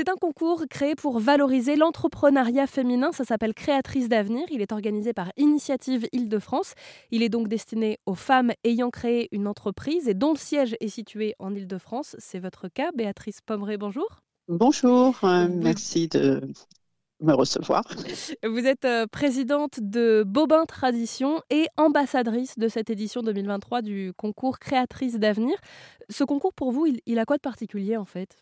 C'est un concours créé pour valoriser l'entrepreneuriat féminin. Ça s'appelle Créatrice d'avenir. Il est organisé par Initiative Île-de-France. Il est donc destiné aux femmes ayant créé une entreprise et dont le siège est situé en Île-de-France. C'est votre cas, Béatrice Pomeré. Bonjour. Bonjour, euh, merci de me recevoir. Vous êtes euh, présidente de Bobin Tradition et ambassadrice de cette édition 2023 du concours Créatrice d'avenir. Ce concours, pour vous, il a quoi de particulier en fait?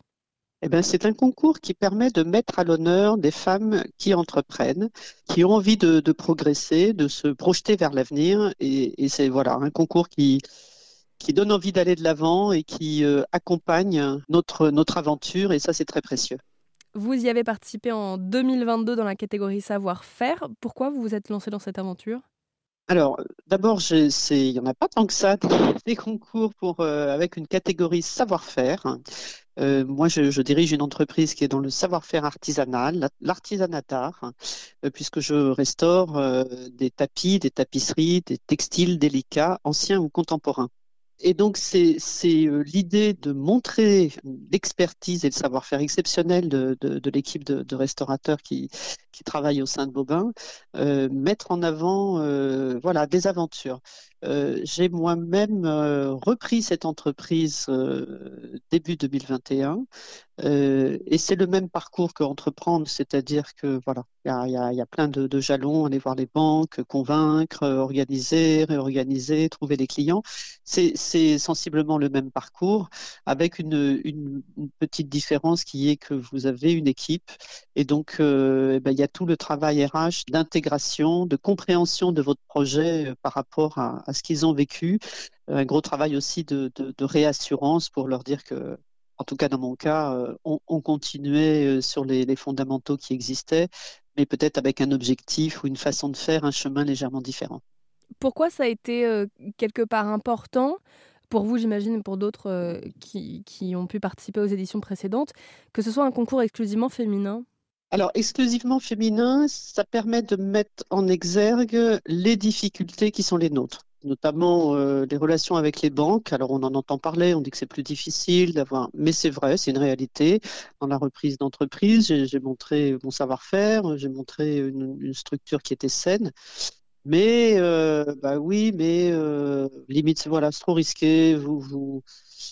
Eh ben, c'est un concours qui permet de mettre à l'honneur des femmes qui entreprennent, qui ont envie de, progresser, de se projeter vers l'avenir. Et, c'est voilà un concours qui, qui donne envie d'aller de l'avant et qui euh, accompagne notre, notre aventure. Et ça, c'est très précieux. Vous y avez participé en 2022 dans la catégorie savoir-faire. Pourquoi vous vous êtes lancé dans cette aventure? Alors, d'abord, il n'y en a pas tant que ça, des concours pour, euh, avec une catégorie savoir-faire. Euh, moi, je, dirige une entreprise qui est dans le savoir-faire artisanal, l'artisanat art, euh, puisque je restaure des tapis, des tapisseries, des textiles délicats, anciens ou contemporains. Et donc, c'est l'idée de montrer l'expertise et le savoir-faire exceptionnel de, l'équipe de, restaurateurs qui, qui travaillent au sein de Bobin, mettre en avant voilà, des aventures. Euh, j'ai moi-même euh, repris cette entreprise euh, début 2021 et c'est le même parcours que entreprendre, c'est-à-dire que voilà, il y a, plein de, jalons, aller voir les banques, convaincre, organiser, réorganiser, trouver des clients. C'est sensiblement le même parcours avec une, petite différence qui est que vous avez une équipe et donc eh ben, il y a tout le travail RH d'intégration, de compréhension de votre projet par rapport à, à ce qu'ils ont vécu. Un gros travail aussi de, réassurance pour leur dire que, en tout cas dans mon cas, euh, on, continuait euh, sur les, fondamentaux qui existaient, mais peut-être avec un objectif ou une façon de faire, un chemin légèrement différent. Pourquoi ça a été euh, quelque part important pour vous, j'imagine, pour d'autres qui, qui, ont pu participer aux éditions précédentes, que ce soit un concours exclusivement féminin? Alors, exclusivement féminin, ça permet de mettre en exergue les difficultés qui sont les nôtres notamment euh, les relations avec les banques. Alors on en entend parler, on dit que c'est plus difficile d'avoir, mais c'est vrai, c'est une réalité. Dans la reprise d'entreprise, j'ai montré mon savoir-faire, j'ai montré une, structure qui était saine. Mais euh, bah oui, mais euh, limite, voilà, c'est trop risqué. Vous, vous,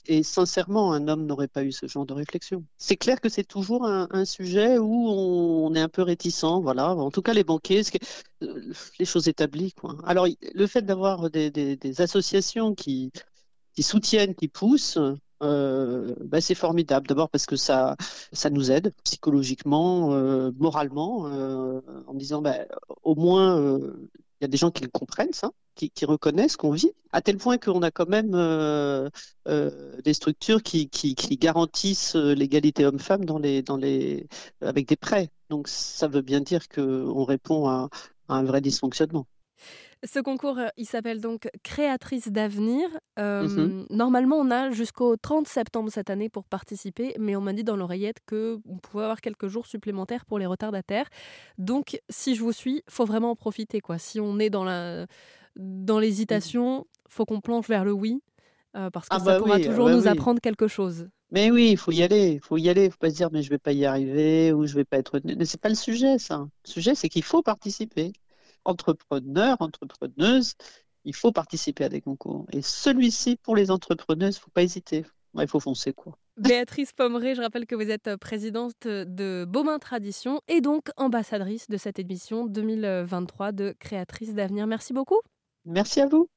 et sincèrement, un homme n'aurait pas eu ce genre de réflexion. C'est clair que c'est toujours un, sujet où on, est un peu réticent, voilà. En tout cas, les banquiers, euh, les choses établies, quoi. Alors, le fait d'avoir des, associations qui, qui soutiennent, qui poussent, euh, bah, c'est formidable. D'abord parce que ça, ça nous aide psychologiquement, euh, moralement, en disant bah, au moins il y a des gens qui le comprennent, ça, qui, reconnaissent qu'on vit, à tel point qu'on a quand même euh, euh, des structures qui, garantissent euh, l'égalité homme-femme dans les, dans les, avec des prêts. Donc ça veut bien dire qu'on répond à un vrai dysfonctionnement. Ce concours, il s'appelle donc Créatrice d'avenir. Mmh normalement, on a jusqu'au 30 septembre cette année pour participer, mais on m'a dit dans l'oreillette qu'on pouvait avoir quelques jours supplémentaires pour les retardataires. Donc, si je vous suis, faut vraiment en profiter. Quoi. Si on est dans la dans l'hésitation, faut qu'on planche vers le oui, parce que ah ça bah pourra toujours bah nous apprendre quelque chose. Mais oui, il faut y aller, il faut y aller, il faut pas se dire mais je vais pas y arriver ou je vais pas être. Mais c'est pas le sujet, ça. Le sujet, c'est qu'il faut participer entrepreneur, entrepreneuse, il faut participer à des concours. Et celui-ci, pour les entrepreneuses, il ne faut pas hésiter. Il faut foncer, quoi. Béatrice Pomeré, je rappelle que vous êtes présidente de Beaumain Tradition et donc ambassadrice de cette émission 2023 de Créatrice d'avenir. Merci beaucoup. Merci à vous.